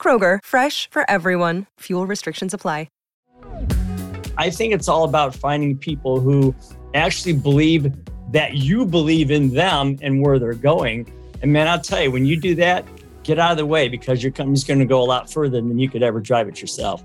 Kroger, fresh for everyone. Fuel restrictions apply. I think it's all about finding people who actually believe that you believe in them and where they're going. And man, I'll tell you, when you do that, get out of the way because your company's going to go a lot further than you could ever drive it yourself.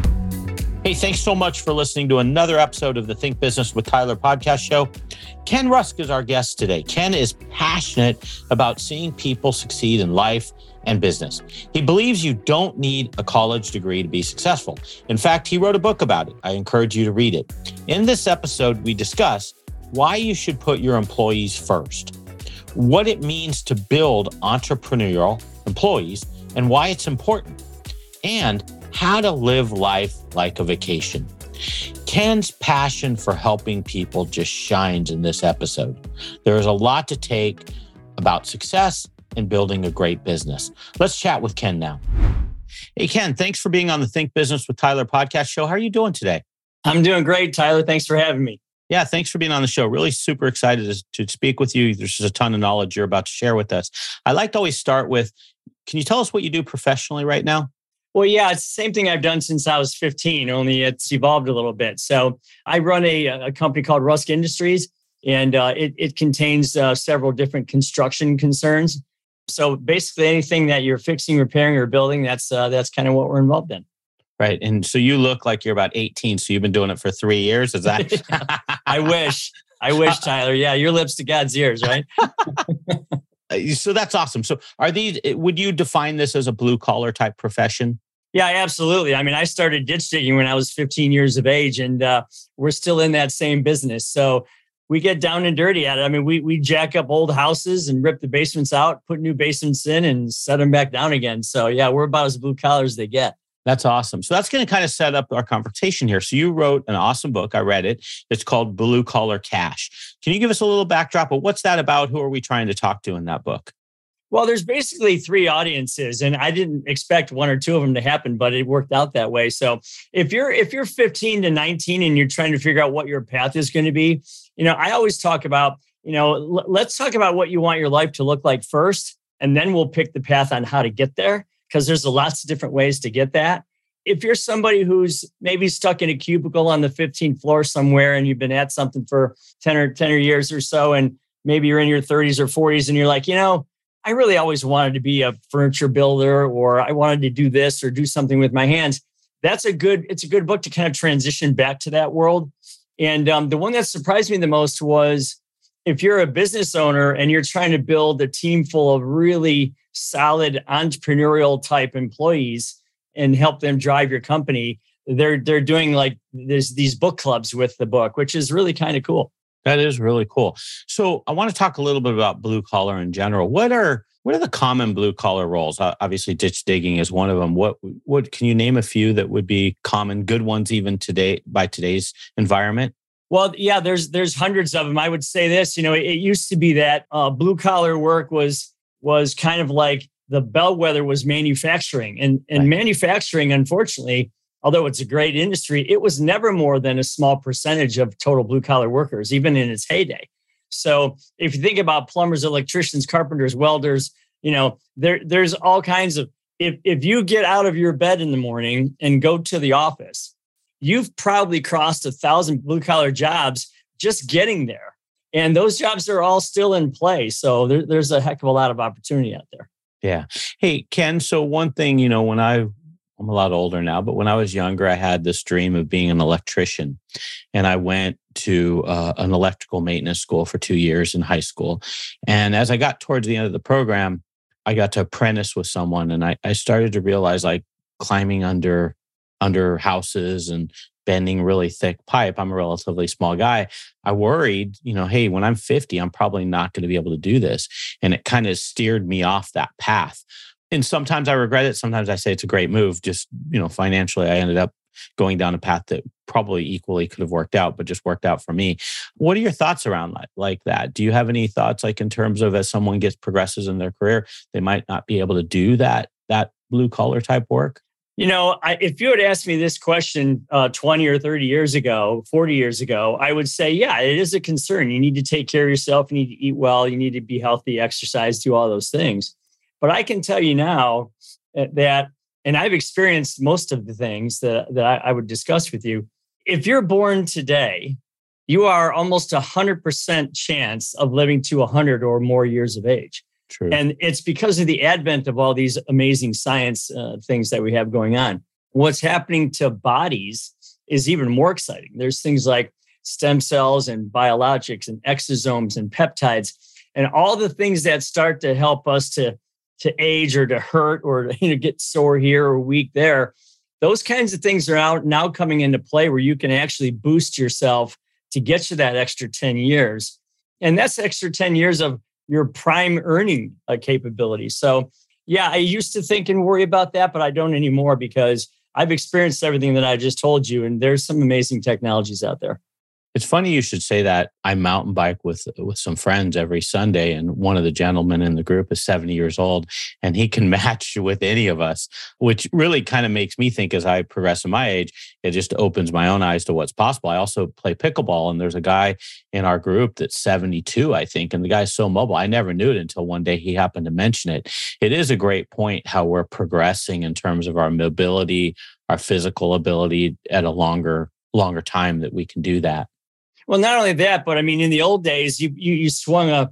Hey, thanks so much for listening to another episode of the Think Business with Tyler podcast show. Ken Rusk is our guest today. Ken is passionate about seeing people succeed in life and business. He believes you don't need a college degree to be successful. In fact, he wrote a book about it. I encourage you to read it. In this episode, we discuss why you should put your employees first, what it means to build entrepreneurial employees, and why it's important, and how to live life like a vacation. Ken's passion for helping people just shines in this episode. There is a lot to take about success and building a great business. Let's chat with Ken now. Hey, Ken, thanks for being on the Think Business with Tyler podcast show. How are you doing today? I'm doing great, Tyler. Thanks for having me. Yeah, thanks for being on the show. Really super excited to, to speak with you. There's just a ton of knowledge you're about to share with us. I like to always start with can you tell us what you do professionally right now? Well, yeah, it's the same thing I've done since I was 15, only it's evolved a little bit. So I run a, a company called Rusk Industries, and uh, it, it contains uh, several different construction concerns. So basically, anything that you're fixing, repairing, or building, that's uh, that's kind of what we're involved in. Right. And so you look like you're about 18. So you've been doing it for three years. Is that? I wish. I wish, Tyler. Yeah, your lips to God's ears, right? Uh, so that's awesome. So are these, eh, would you define this as a blue collar type profession? Yeah, absolutely. I mean, I started ditch digging when I was 15 years of age, and uh, we're still in that same business. So we get down and dirty at it. I mean, we we jack up old houses and rip the basements out, put new basements in, and set them back down again. So yeah, we're about as blue collar as they get. That's awesome. So that's going to kind of set up our conversation here. So you wrote an awesome book. I read it. It's called Blue Collar Cash. Can you give us a little backdrop of what's that about? Who are we trying to talk to in that book? Well, there's basically three audiences, and I didn't expect one or two of them to happen, but it worked out that way. So if you're if you're 15 to 19 and you're trying to figure out what your path is going to be, you know, I always talk about, you know, l- let's talk about what you want your life to look like first, and then we'll pick the path on how to get there because there's lots of different ways to get that. If you're somebody who's maybe stuck in a cubicle on the 15th floor somewhere and you've been at something for 10 or 10 or years or so, and maybe you're in your 30s or 40s and you're like, you know, I really always wanted to be a furniture builder or I wanted to do this or do something with my hands. That's a good, it's a good book to kind of transition back to that world. And um, the one that surprised me the most was if you're a business owner and you're trying to build a team full of really solid entrepreneurial type employees and help them drive your company, they're they're doing like there's these book clubs with the book, which is really kind of cool. That is really cool. So I want to talk a little bit about blue collar in general. What are what are the common blue collar roles? Obviously, ditch digging is one of them. What what can you name a few that would be common, good ones even today by today's environment? Well, yeah, there's there's hundreds of them. I would say this. You know, it, it used to be that uh, blue collar work was was kind of like the bellwether was manufacturing, and and right. manufacturing, unfortunately, although it's a great industry, it was never more than a small percentage of total blue collar workers, even in its heyday. So if you think about plumbers, electricians, carpenters, welders, you know, there there's all kinds of if if you get out of your bed in the morning and go to the office, you've probably crossed a thousand blue collar jobs just getting there. And those jobs are all still in play. So there, there's a heck of a lot of opportunity out there. Yeah. Hey, Ken. So one thing, you know, when I I'm a lot older now, but when I was younger, I had this dream of being an electrician. And I went to uh, an electrical maintenance school for two years in high school. And as I got towards the end of the program, I got to apprentice with someone and I, I started to realize like climbing under under houses and bending really thick pipe. I'm a relatively small guy. I worried, you know, hey, when I'm 50, I'm probably not going to be able to do this. And it kind of steered me off that path. And sometimes I regret it. Sometimes I say it's a great move. Just, you know, financially, I ended up going down a path that probably equally could have worked out, but just worked out for me. What are your thoughts around like, like that? Do you have any thoughts like in terms of as someone gets progresses in their career, they might not be able to do that, that blue collar type work? You know, I, if you had asked me this question uh, 20 or 30 years ago, 40 years ago, I would say, yeah, it is a concern. You need to take care of yourself. You need to eat well. You need to be healthy, exercise, do all those things. But I can tell you now uh, that, and I've experienced most of the things that, that I, I would discuss with you. If you're born today, you are almost a 100% chance of living to 100 or more years of age. True. And it's because of the advent of all these amazing science uh, things that we have going on. What's happening to bodies is even more exciting. There's things like stem cells and biologics and exosomes and peptides and all the things that start to help us to to age or to hurt or you know, get sore here or weak there. Those kinds of things are out now coming into play where you can actually boost yourself to get you that extra 10 years. And that's extra 10 years of your prime earning uh, capability. So, yeah, I used to think and worry about that, but I don't anymore because I've experienced everything that I just told you, and there's some amazing technologies out there. It's funny you should say that. I mountain bike with with some friends every Sunday, and one of the gentlemen in the group is 70 years old, and he can match with any of us, which really kind of makes me think as I progress in my age, it just opens my own eyes to what's possible. I also play pickleball, and there's a guy in our group that's 72, I think, and the guy's so mobile. I never knew it until one day he happened to mention it. It is a great point how we're progressing in terms of our mobility, our physical ability at a longer longer time that we can do that. Well, not only that, but I mean, in the old days, you you, you swung a,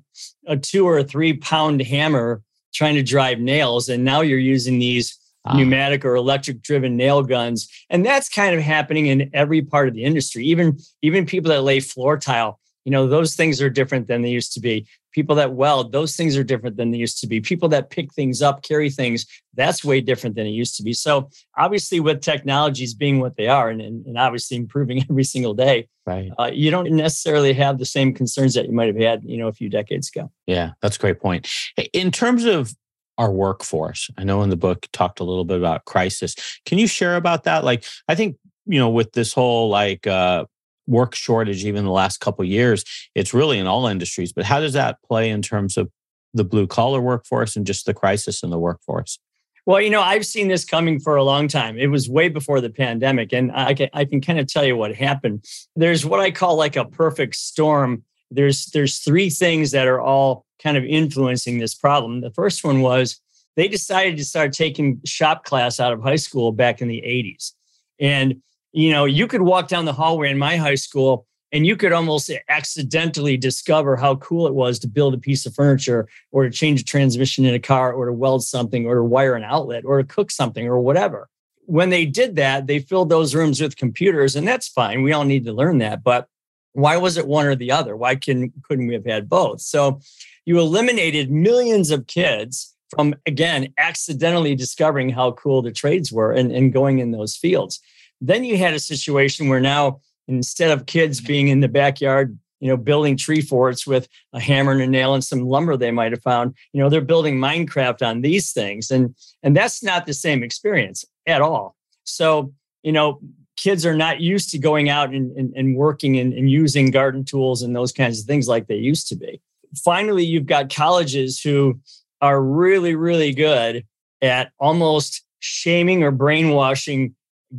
a two or three pound hammer trying to drive nails, and now you're using these ah. pneumatic or electric driven nail guns, and that's kind of happening in every part of the industry. Even even people that lay floor tile, you know, those things are different than they used to be people that weld those things are different than they used to be. People that pick things up carry things that's way different than it used to be. So obviously with technologies being what they are and, and, obviously improving every single day right. uh, you don't necessarily have the same concerns that you might have had you know a few decades ago. Yeah that's a great point. In terms of our workforce i know in the book talked a little bit about crisis. Can you share about that? Like i think you know with this whole like uh work shortage even the last couple years it's really in all industries. But how does that play in terms of the blue collar workforce and just the crisis in the workforce? Well you know i've seen this coming for a long time. It was way before the pandemic and i can, I can kind of tell you what happened. There's what i call like a perfect storm. There's there's three things that are all kind of influencing this problem. The first one was they decided to start taking shop class out of high school back in the 80s and you know, you could walk down the hallway in my high school and you could almost accidentally discover how cool it was to build a piece of furniture or to change a transmission in a car or to weld something or to wire an outlet or to cook something or whatever. When they did that, they filled those rooms with computers and that's fine. We all need to learn that, but why was it one or the other? Why can, couldn't we have had both? So you eliminated millions of kids from again accidentally discovering how cool the trades were and, and going in those fields then you had a situation where now instead of kids mm-hmm. being in the backyard, you know, building tree forts with a hammer and a nail and some lumber they might have found, you know, they're building Minecraft on these things. And and that's not the same experience at all. So, you know, kids are not used to going out and, and, and working and, and using garden tools and those kinds of things like they used to be. Finally, you've got colleges who are really, really good at almost shaming or brainwashing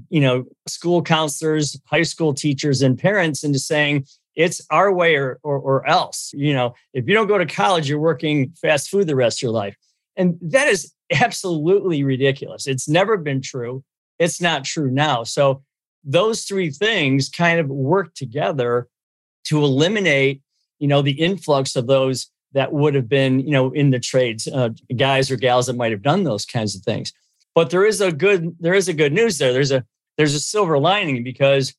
you know, school counselors, high school teachers, and parents into saying it's our way or, or, or else. You know, if you don't go to college, you're working fast food the rest of your life. And that is absolutely ridiculous. It's never been true. It's not true now. So those three things kind of work together to eliminate, you know, the influx of those that would have been, you know, in the trades, uh, guys or gals that might have done those kinds of things. But there is a good there is a good news there. There's a there's a silver lining because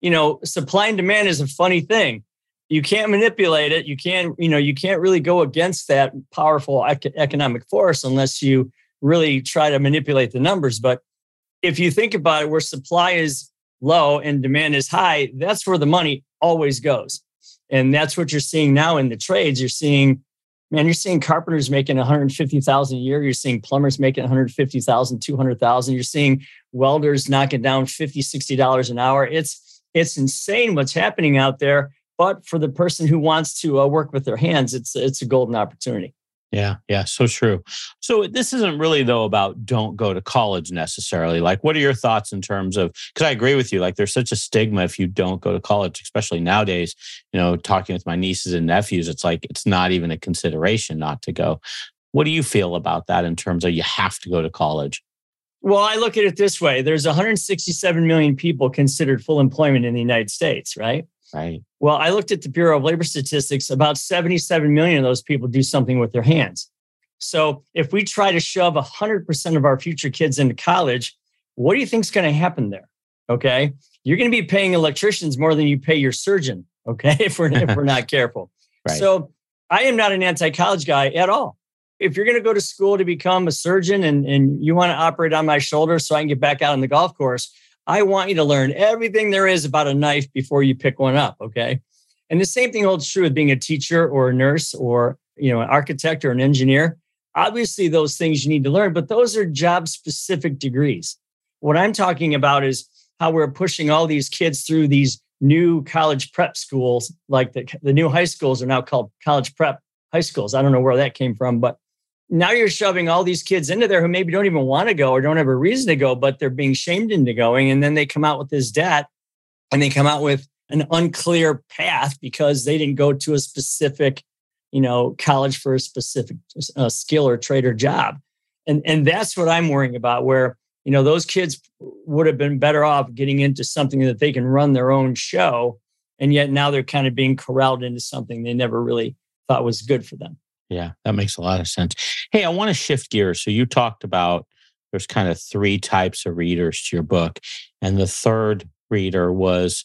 you know supply and demand is a funny thing. You can't manipulate it. You can't you know you can't really go against that powerful ec- economic force unless you really try to manipulate the numbers. But if you think about it, where supply is low and demand is high, that's where the money always goes. And that's what you're seeing now in the trades. You're seeing, man, you're seeing carpenters making 150,000 a year. You're seeing plumbers making 150,000, 200,000. You're seeing welders knocking down 50, 60 dollars an hour. It's it's insane what's happening out there. But for the person who wants to uh, work with their hands, it's it's a golden opportunity. Yeah, yeah, so true. So this isn't really though about don't go to college necessarily. Like what are your thoughts in terms of cuz I agree with you like there's such a stigma if you don't go to college especially nowadays, you know, talking with my nieces and nephews it's like it's not even a consideration not to go. What do you feel about that in terms of you have to go to college? Well, I look at it this way. There's 167 million people considered full employment in the United States, right? Right. Well, I looked at the Bureau of Labor Statistics. About 77 million of those people do something with their hands. So if we try to shove 100% of our future kids into college, what do you think is going to happen there? Okay. You're going to be paying electricians more than you pay your surgeon. Okay. If we're, if we're not careful. Right. So I am not an anti college guy at all. If you're going to go to school to become a surgeon and, and you want to operate on my shoulder so I can get back out on the golf course, I want you to learn everything there is about a knife before you pick one up. Okay. And the same thing holds true with being a teacher or a nurse or, you know, an architect or an engineer. Obviously, those things you need to learn, but those are job specific degrees. What I'm talking about is how we're pushing all these kids through these new college prep schools, like the, the new high schools are now called college prep high schools. I don't know where that came from, but now you're shoving all these kids into there who maybe don't even want to go or don't have a reason to go, but they're being shamed into going. And then they come out with this debt and they come out with an unclear path because they didn't go to a specific, you know, college for a specific uh, skill or trade or job. And, and that's what I'm worrying about, where, you know, those kids would have been better off getting into something that they can run their own show. And yet now they're kind of being corralled into something they never really thought was good for them. Yeah, that makes a lot of sense. Hey, I want to shift gears. So you talked about there's kind of three types of readers to your book. And the third reader was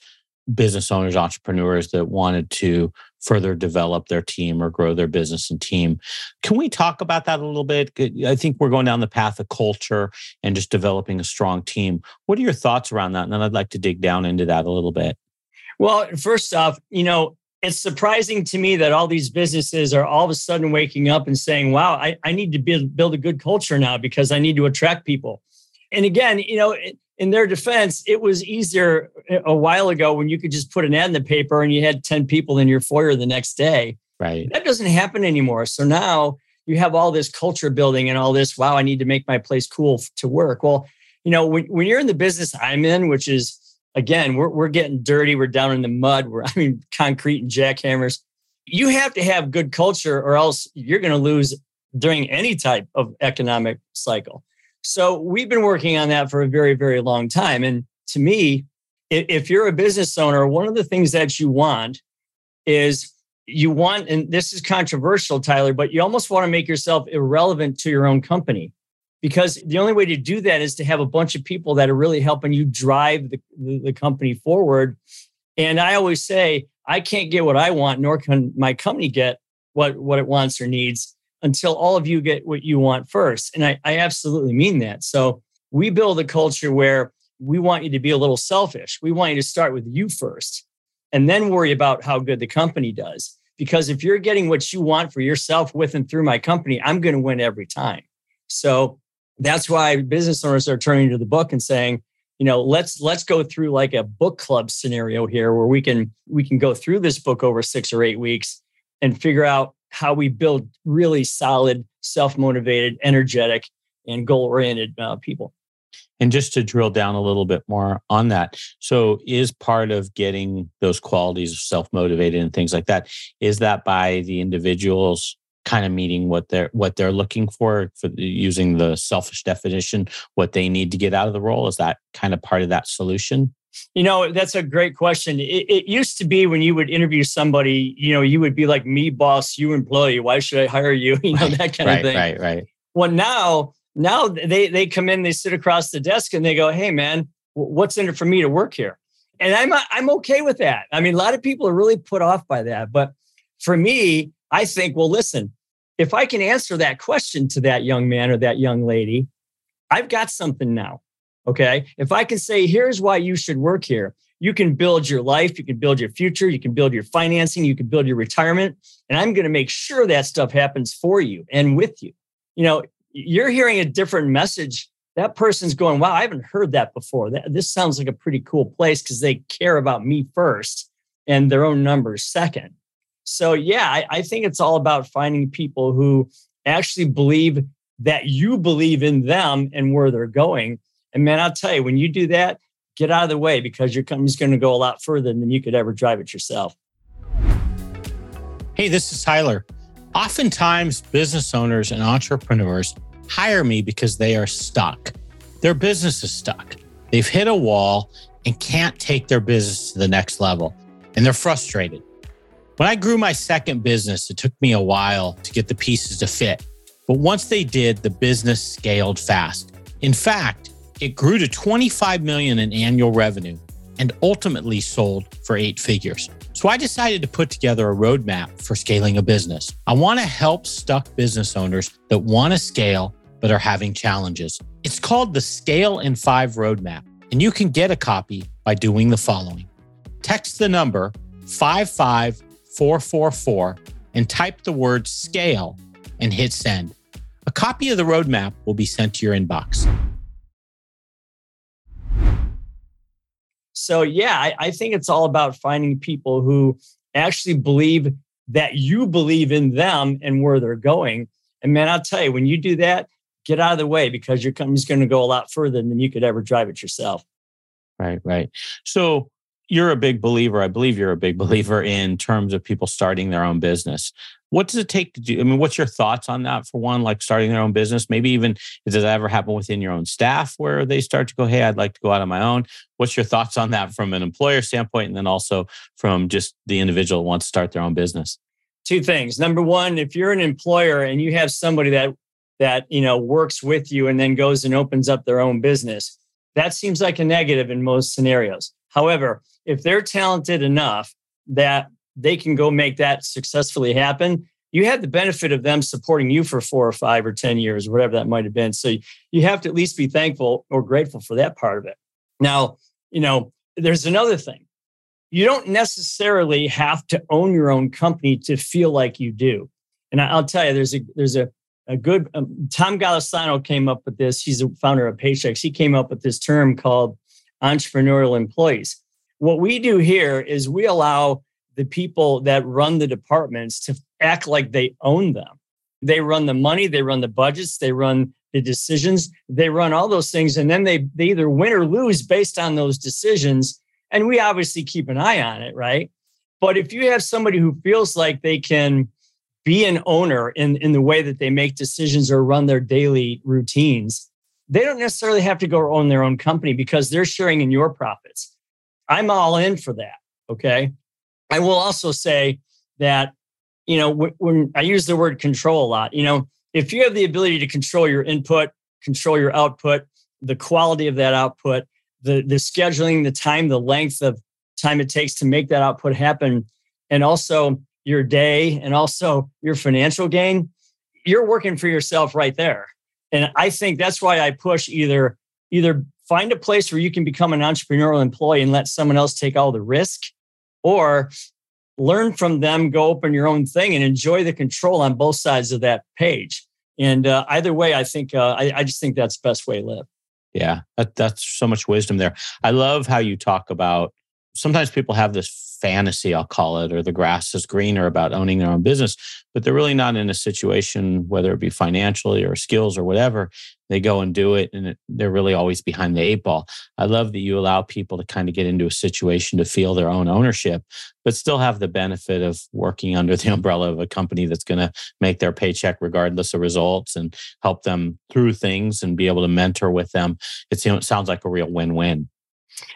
business owners, entrepreneurs that wanted to further develop their team or grow their business and team. Can we talk about that a little bit? I think we're going down the path of culture and just developing a strong team. What are your thoughts around that? And then I'd like to dig down into that a little bit. Well, first off, you know, it's surprising to me that all these businesses are all of a sudden waking up and saying, wow, I, I need to build, build a good culture now because I need to attract people. And again, you know, in their defense, it was easier a while ago when you could just put an ad in the paper and you had 10 people in your foyer the next day. Right. That doesn't happen anymore. So now you have all this culture building and all this, wow, I need to make my place cool to work. Well, you know, when, when you're in the business I'm in, which is again, we're, we're getting dirty. We're down in the mud. We're, I mean, concrete and jackhammers. You have to have good culture or else you're going to lose during any type of economic cycle. So we've been working on that for a very, very long time. And to me, if you're a business owner, one of the things that you want is you want, and this is controversial, Tyler, but you almost want to make yourself irrelevant to your own company because the only way to do that is to have a bunch of people that are really helping you drive the, the, company forward. And I always say, I can't get what I want, nor can my company get what, what it wants or needs until all of you get what you want first. And I, I absolutely mean that. So we build a culture where we want you to be a little selfish. We want you to start with you first and then worry about how good the company does. Because if you're getting what you want for yourself with and through my company, I'm going to win every time. So that's why business owners are turning to the book and saying, you know, let's let's go through like a book club scenario here where we can we can go through this book over 6 or 8 weeks and figure out how we build really solid, self-motivated, energetic and goal-oriented uh, people. And just to drill down a little bit more on that. So, is part of getting those qualities of self motivated and things like that, is that by the individuals kind of meeting what they're what they're looking for for using the selfish definition what they need to get out of the role is that kind of part of that solution? You know that's a great question. It, it, used to be when you would interview somebody you know you would be like me boss you employee why should i hire you? You know that kind right, of thing. right right. Well now now they they come in, they sit across the desk, and they go, "Hey, man, what's in it for me to work here?" And I'm I'm okay with that. I mean, a lot of people are really put off by that, but for me, I think, well, listen, if I can answer that question to that young man or that young lady, I've got something now. Okay. If I can say, here's why you should work here, you can build your life, you can build your future, you can build your financing, you can build your retirement. And I'm going to make sure that stuff happens for you and with you. You know, you're hearing a different message. That person's going, wow, I haven't heard that before. That, this sounds like a pretty cool place because they care about me first and their own numbers second. So, yeah, I, I think it's all about finding people who actually believe that you believe in them and where they're going. And man, I'll tell you, when you do that, get out of the way because your company's going to go a lot further than you could ever drive it yourself. Hey, this is Tyler. Oftentimes, business owners and entrepreneurs hire me because they are stuck. Their business is stuck. They've hit a wall and can't take their business to the next level, and they're frustrated. When I grew my second business, it took me a while to get the pieces to fit. But once they did, the business scaled fast. In fact, it grew to 25 million in annual revenue and ultimately sold for eight figures. So I decided to put together a roadmap for scaling a business. I want to help stuck business owners that want to scale but are having challenges. It's called the Scale in 5 Roadmap, and you can get a copy by doing the following. Text the number 55444 and type the word scale and hit send. A copy of the roadmap will be sent to your inbox. So, yeah, I, I, think it's all about finding people who actually believe that you believe in them and where they're going. And man, I'll tell you, when you do that, get out of the way because your company's going to go a lot further than you could ever drive it yourself. Right, right. So, you're a big believer. I believe you're a big believer in terms of people starting their own business. What does it take to do? I mean, what's your thoughts on that for one, like starting their own business? Maybe even does that ever happen within your own staff where they start to go, Hey, I'd like to go out on my own. What's your thoughts on that from an employer standpoint? And then also from just the individual wants to start their own business? Two things. Number one, if you're an employer and you have somebody that that you know works with you and then goes and opens up their own business, that seems like a negative in most scenarios. However, if they're talented enough that they can go make that successfully happen, you have the benefit of them supporting you for four or five or 10 years, whatever that might have been. So you have to at least be thankful or grateful for that part of it. Now, you know, there's another thing. You don't necessarily have to own your own company to feel like you do. And I'll tell you, there's a there's a a good um, Tom Golisano came up with this. He's a founder of Paychex. He came up with this term called entrepreneurial employees. What we do here is we allow the people that run the departments to act like they own them. They run the money, they run the budgets, they run the decisions, they run all those things. And then they, they either win or lose based on those decisions. And we obviously keep an eye on it, right? But if you have somebody who feels like they can be an owner in, in the way that they make decisions or run their daily routines, they don't necessarily have to go own their own company because they're sharing in your profits. I'm all in for that. Okay. I will also say that, you know, when, I use the word control a lot, you know, if you have the ability to control your input, control your output, the quality of that output, the, the scheduling, the time, the length of time it takes to make that output happen, and also your day and also your financial gain, you're working for yourself right there. And I think that's why I push either either find a place where you can become an entrepreneurial employee and let someone else take all the risk or learn from them, go open your own thing and enjoy the control on both sides of that page. And uh, either way, I think, uh, I, I, just think that's best way to live. Yeah, that, that's so much wisdom there. I love how you talk about sometimes people have this fantasy, I'll call it, or the grass is greener about owning their own business, but they're really not in a situation, whether it be financially or skills or whatever, they go and do it and it, they're really always behind the eight ball. I love that you allow people to kind of get into a situation to feel their own ownership, but still have the benefit of working under the umbrella of a company that's going to make their paycheck regardless of results and help them through things and be able to mentor with them. It sounds like a real win win.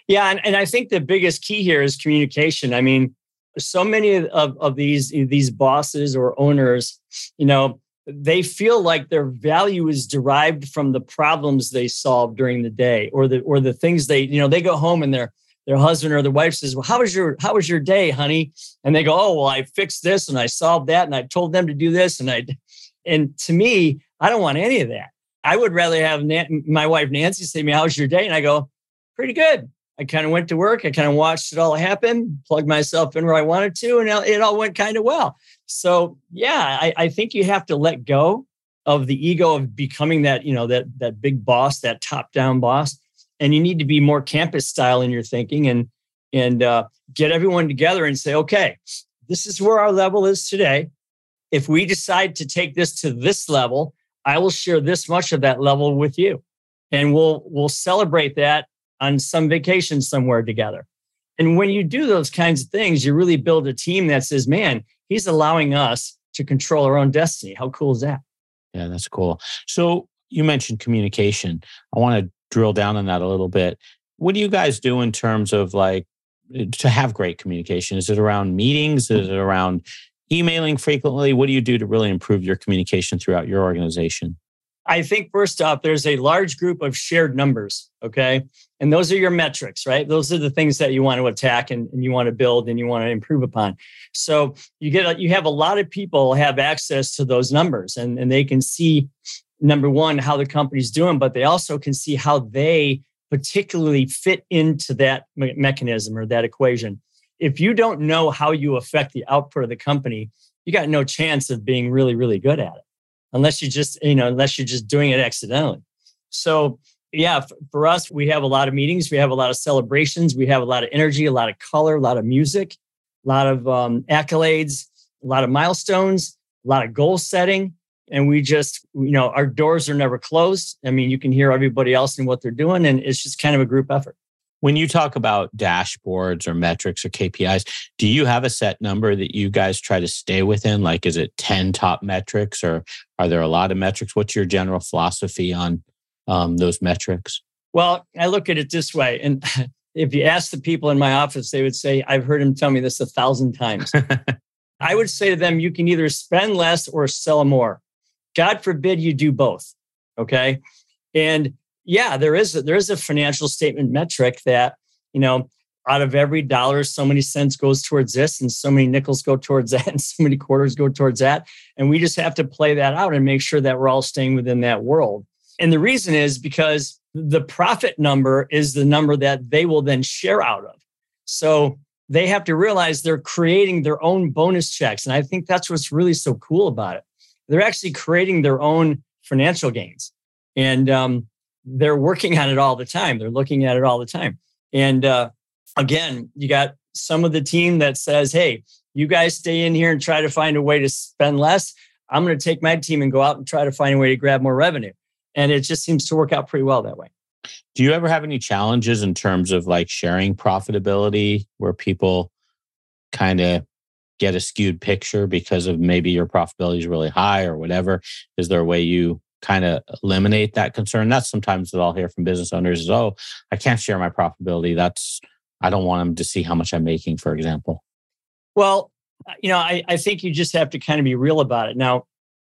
Yeah, and, and I think the biggest key here is communication. I mean, so many of, of these these bosses or owners, you know, they feel like their value is derived from the problems they solve during the day or the or the things they you know they go home and their their husband or their wife says well how was your how was your day honey? And they go oh well i fixed this and i solved that and i told them to do this and i and to me i don't want any of that. I would rather have my wife nancy say to me how's your day? And i go pretty good i kind of went to work i kind of watched it all happen plugged myself in where i wanted to and it all went kind of well so yeah, I, I think you have to let go of the ego of becoming that, you know, that that big boss, that top-down boss. And you need to be more campus style in your thinking and and uh, get everyone together and say, okay, this is where our level is today. If we decide to take this to this level, I will share this much of that level with you. And we'll we'll celebrate that on some vacation somewhere together. And when you do those kinds of things, you really build a team that says, man, he's allowing us to control our own destiny. How cool is that? Yeah, that's cool. So you mentioned communication. I want to drill down on that a little bit. What do you guys do in terms of like to have great communication? Is it around meetings? Is it around emailing frequently? What do you do to really improve your communication throughout your organization? I think first off, there's a large group of shared numbers. Okay. And those are your metrics, right? Those are the things that you want to attack and, and you want to build and you want to improve upon. So you get you have a lot of people have access to those numbers and, and they can see number one, how the company's doing, but they also can see how they particularly fit into that me- mechanism or that equation. If you don't know how you affect the output of the company, you got no chance of being really, really good at it unless you just, you know, unless you're just doing it accidentally. So, yeah, for us, we have a lot of meetings, we have a lot of celebrations, we have a lot of energy, a lot of color, a lot of music, a lot of um, accolades, a lot of milestones, a lot of goal setting. And we just, you know, our doors are never closed. I mean, you can hear everybody else and what they're doing, and it's just kind of a group effort. When you talk about dashboards or metrics or KPIs, do you have a set number that you guys try to stay within? Like, is it 10 top metrics or are there a lot of metrics? What's your general philosophy on um, those metrics? Well, I look at it this way. And if you ask the people in my office, they would say, I've heard him tell me this a thousand times. I would say to them, you can either spend less or sell more. God forbid you do both. Okay. And yeah, there is a, there is a financial statement metric that you know out of every dollar, so many cents goes towards this, and so many nickels go towards that, and so many quarters go towards that, and we just have to play that out and make sure that we're all staying within that world. And the reason is because the profit number is the number that they will then share out of. So they have to realize they're creating their own bonus checks, and I think that's what's really so cool about it. They're actually creating their own financial gains, and um, they're working on it all the time. They're looking at it all the time. And uh, again, you got some of the team that says, hey, you guys stay in here and try to find a way to spend less. I'm going to take my team and go out and try to find a way to grab more revenue. And it just seems to work out pretty well that way. Do you ever have any challenges in terms of like sharing profitability where people kind of get a skewed picture because of maybe your profitability is really high or whatever? Is there a way you kind of eliminate that concern. That's sometimes that I'll hear from business owners is, oh, I can't share my profitability. That's, I don't want them to see how much I'm making, for example. Well, uh, you know, I, I think you just have to kind of be real about it. Now,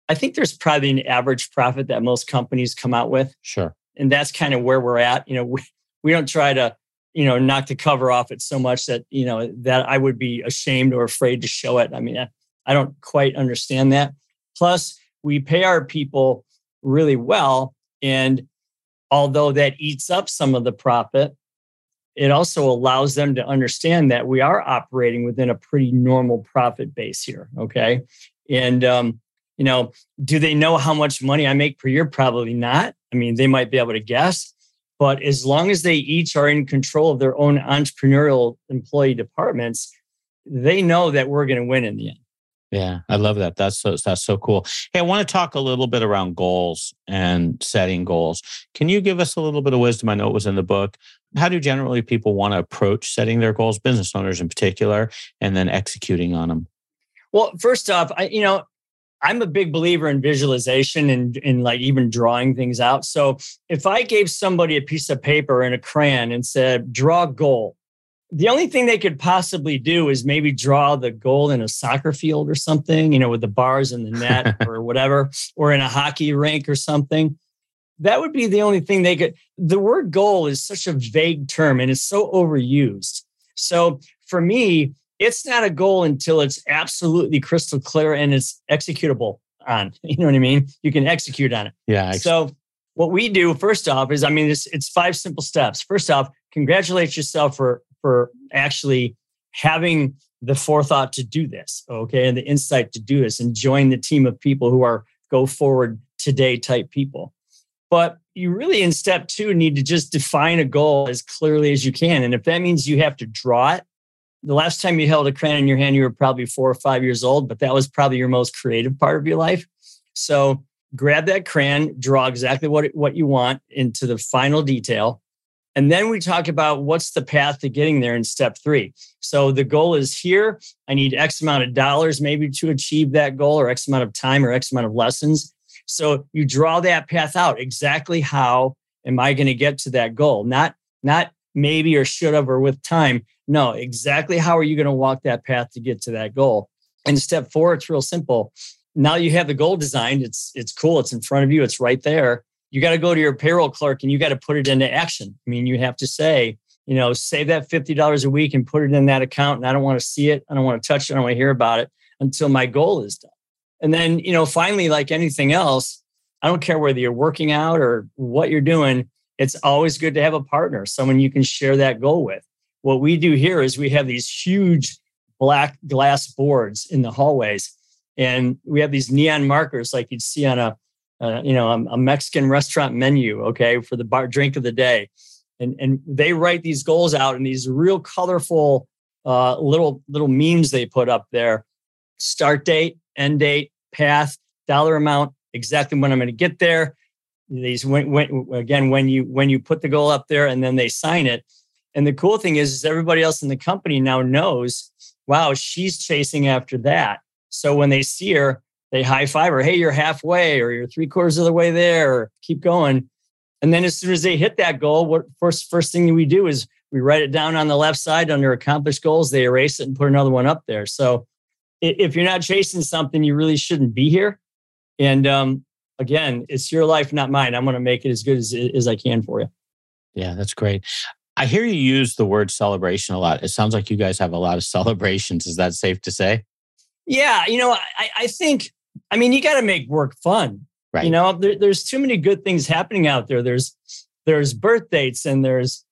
I think there's probably an average profit that most companies come out with. Sure. And that's kind of where we're at. You know, we, we don't try to, you know, knock the cover off it so much that, you know, that I would be ashamed or afraid to show it. I mean, I, I don't quite understand that. Plus, we pay our people really well. And although that eats up some of the profit, it also allows them to understand that we are operating within a pretty normal profit base here. Okay. And, um, you know, do they know how much money I make per year? Probably not. I mean, they might be able to guess, but as long as they each are in control of their own entrepreneurial employee departments, they know that we're going to win in the end. Yeah, I love that. That's so that's so cool. Hey, I want to talk a little bit around goals and setting goals. Can you give us a little bit of wisdom? I know it was in the book. How do generally people want to approach setting their goals, business owners in particular, and then executing on them? Well, first off, I you know, I'm a big believer in visualization and in like even drawing things out. So if I gave somebody a piece of paper and a crayon and said, draw a goal, the only thing they could possibly do is maybe draw the goal in a soccer field or something, you know, with the bars and the net or whatever, or in a hockey rink or something. That would be the only thing they could. The word goal is such a vague term and it's so overused. So for me, it's not a goal until it's absolutely crystal clear and it's executable on. You know what I mean? You can execute on it. Yeah. So what we do first off is, I mean, it's, it's five simple steps. First off, congratulate yourself for for actually having the forethought to do this, okay, and the insight to do this, and join the team of people who are go forward today type people. But you really, in step two, need to just define a goal as clearly as you can. And if that means you have to draw it, the last time you held a crayon in your hand, you were probably four or five years old, but that was probably your most creative part of your life. So grab that crayon, draw exactly what, what you want into the final detail, and then we talk about what's the path to getting there in step three. So the goal is here. I need X amount of dollars maybe to achieve that goal, or X amount of time, or X amount of lessons. So you draw that path out. Exactly how am I going to get to that goal? Not, not maybe or should have or with time. No, exactly how are you going to walk that path to get to that goal? And step four, it's real simple. Now you have the goal designed. It's it's cool. It's in front of you. It's right there you got to go to your payroll clerk and you got to put it into action. I mean, you have to say, you know, save that $50 a week and put it in that account. And I don't want to see it. I don't want to touch it. I don't want to hear about it until my goal is done. And then, you know, finally, like anything else, I don't care whether you're working out or what you're doing, it's always good to have a partner, someone you can share that goal with. What we do here is we have these huge black glass boards in the hallways, and we have these neon markers like you'd see on a uh, you know, a, a, Mexican restaurant menu, okay, for the bar drink of the day. And, and they write these goals out in these real colorful uh, little little memes they put up there. Start date, end date, path, dollar amount, exactly when I'm going to get there. These again when you when you put the goal up there and then they sign it. And the cool thing is, is everybody else in the company now knows, wow, she's chasing after that. So when they see her, they high five or hey, you're halfway or you're three quarters of the way there, or keep going. And then as soon as they hit that goal, what first first thing we do is we write it down on the left side under accomplished goals. They erase it and put another one up there. So if you're not chasing something, you really shouldn't be here. And um, again, it's your life, not mine. I'm going to make it as good as, as I can for you. Yeah, that's great. I hear you use the word celebration a lot. It sounds like you guys have a lot of celebrations. Is that safe to say? Yeah, you know, I, I think I mean, you got to make work fun. Right. You know, there, there's too many good things happening out there. There's there's birth dates and there's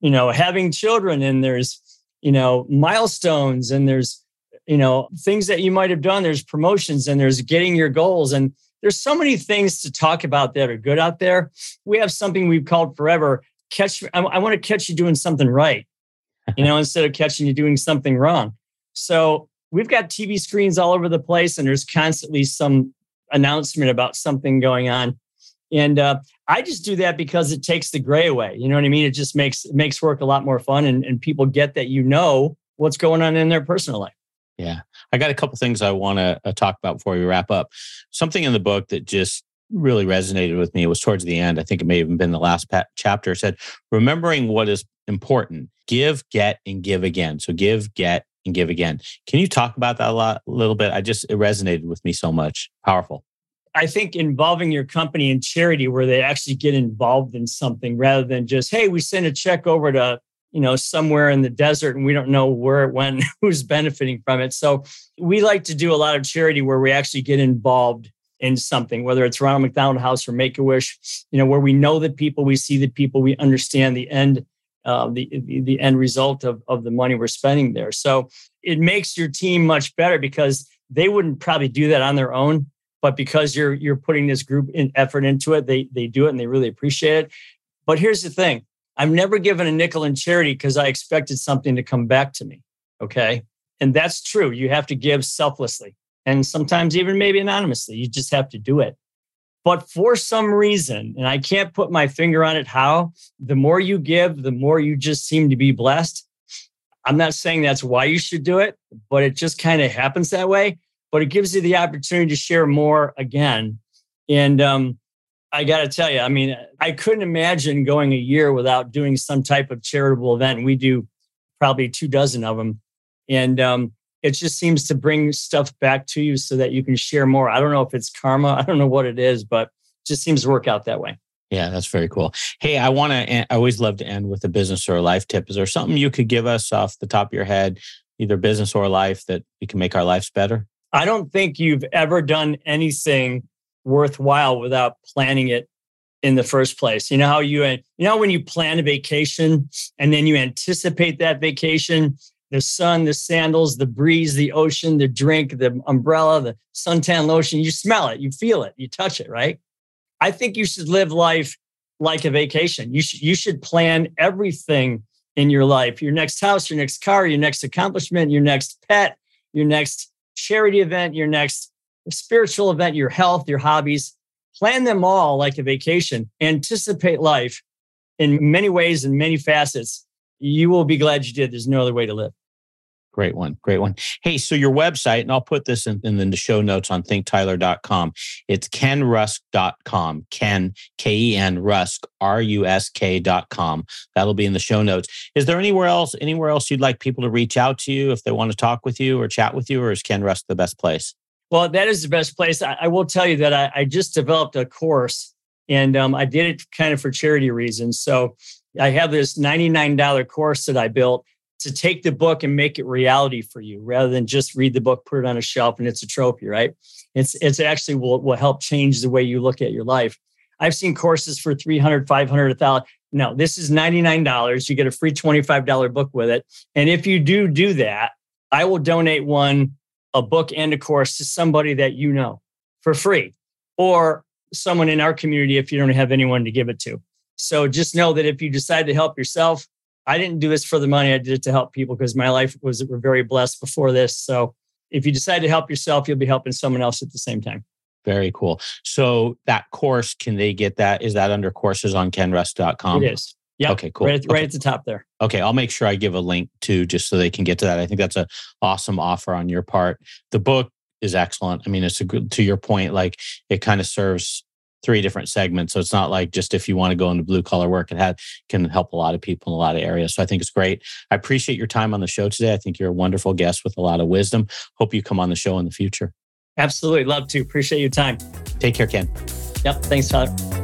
you know having children and there's you know milestones and there's you know things that you might have done. There's promotions and there's getting your goals and there's so many things to talk about that are good out there. We have something we've called forever catch. I, I want to catch you doing something right, you know, instead of catching you doing something wrong. So we've got TV screens all over the place, and there's constantly some announcement about something going on. And uh, I just do that because it takes the gray away. You know what I mean? It just makes makes work a lot more fun, and, and people get that you know what's going on in their personal life. Yeah, I got a couple things I want to uh, talk about before we wrap up. Something in the book that just really resonated with me. Was towards the end. I think it may have been the last pa- chapter. Said, "Remembering what is important: give, get, and give again." So give, get, and give again. Can you talk about that a lot, a little bit? I just it resonated with me so much. Powerful. I think involving your company in charity where they actually get involved in something rather than just, hey, we send a check over to, you know, somewhere in the desert and we don't know where it went, who's benefiting from it. So we like to do a lot of charity where we actually get involved in something, whether it's Ronald McDonald House or Make a Wish, you know, where we know the people, we see the people, we understand the end uh, the, the end result of, of the money we're spending there. So it makes your team much better because they wouldn't probably do that on their own, but because you're you're putting this group in effort into it, they they do it and they really appreciate it. But here's the thing: I've never given a nickel in charity because I expected something to come back to me. Okay, and that's true. You have to give selflessly, and sometimes even maybe anonymously. You just have to do it. But for some reason, and I can't put my finger on it how, the more you give, the more you just seem to be blessed. I'm not saying that's why you should do it, but it just kind of happens that way. But it gives you the opportunity to share more again. And um, I got to tell you, I mean, I couldn't imagine going a year without doing some type of charitable event. We do probably two dozen of them. And um, it just seems to bring stuff back to you so that you can share more. I don't know if it's karma, I don't know what it is, but it just seems to work out that way. Yeah, that's very cool. Hey, I want to, eh, I always love to end with a business or a life tip. Is there something you could give us off the top of your head, either business or life, that we can make our lives better? I don't think you've ever done anything worthwhile without planning it in the first place. You know how you eh, you know when you plan a vacation and then you anticipate that vacation, the sun, the sandals, the breeze, the ocean, the drink, the umbrella, the suntan lotion, you smell it, you feel it, you touch it, right? I think you should live life like a vacation. You should you should plan everything in your life. Your next house, your next car, your next accomplishment, your next pet, your next charity event, your next spiritual event, your health, your hobbies. Plan them all like a vacation. Anticipate life in many ways and many facets. You will be glad you did. There's no other way to live. Great one. Great one. Hey, so your website, and I'll put this in, in the show notes on thinktyler.com. It's kenrusk.com. Ken, K E N, Rusk, R U S K.com. That'll be in the show notes. Is there anywhere else, anywhere else you'd like people to reach out to you if they want to talk with you or chat with you, or is Ken Rusk the best place? Well, that is the best place. I, I will tell you that I, I just developed a course and um, I did it kind of for charity reasons. So I have this $99 course that I built to take the book and make it reality for you rather than just read the book, put it on a shelf and it's a trophy, right? It's it's actually will, will help change the way you look at your life. I've seen courses for 300, 500, 1000. No, this is $99. You get a free $25 book with it. And if you do do that, I will donate one, a book and a course to somebody that you know for free or someone in our community if you don't have anyone to give it to. So just know that if you decide to help yourself, I didn't do this for the money. I did it to help people because my life was very blessed before this. So if you decide to help yourself, you'll be helping someone else at the same time. Very cool. So that course, can they get that? Is that under courses on kenrusk.com? It is. Yeah. Okay, cool. Right, at, okay. right at the top there. Okay, I'll make sure I give a link to just so they can get to that. I think that's an awesome offer on your part. The book is excellent. I mean, it's a good to your point, like it kind of serves three different segments. So it's not like just if you want to go into blue collar work, it had, can help a lot of people in a lot of areas. So I think it's great. I appreciate your time on the show today. I think you're a wonderful guest with a lot of wisdom. Hope you come on the show in the future. Absolutely. Love to. Appreciate your time. Take care, Ken. Yep. Thanks, Tyler.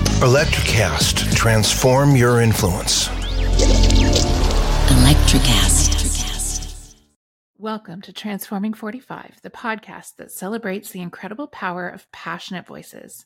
Electrocast. Transform your influence. Electrocast. Welcome to Transforming 45, the podcast that celebrates the incredible power of passionate voices.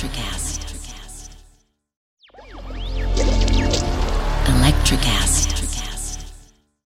Electrocast. Electrocast.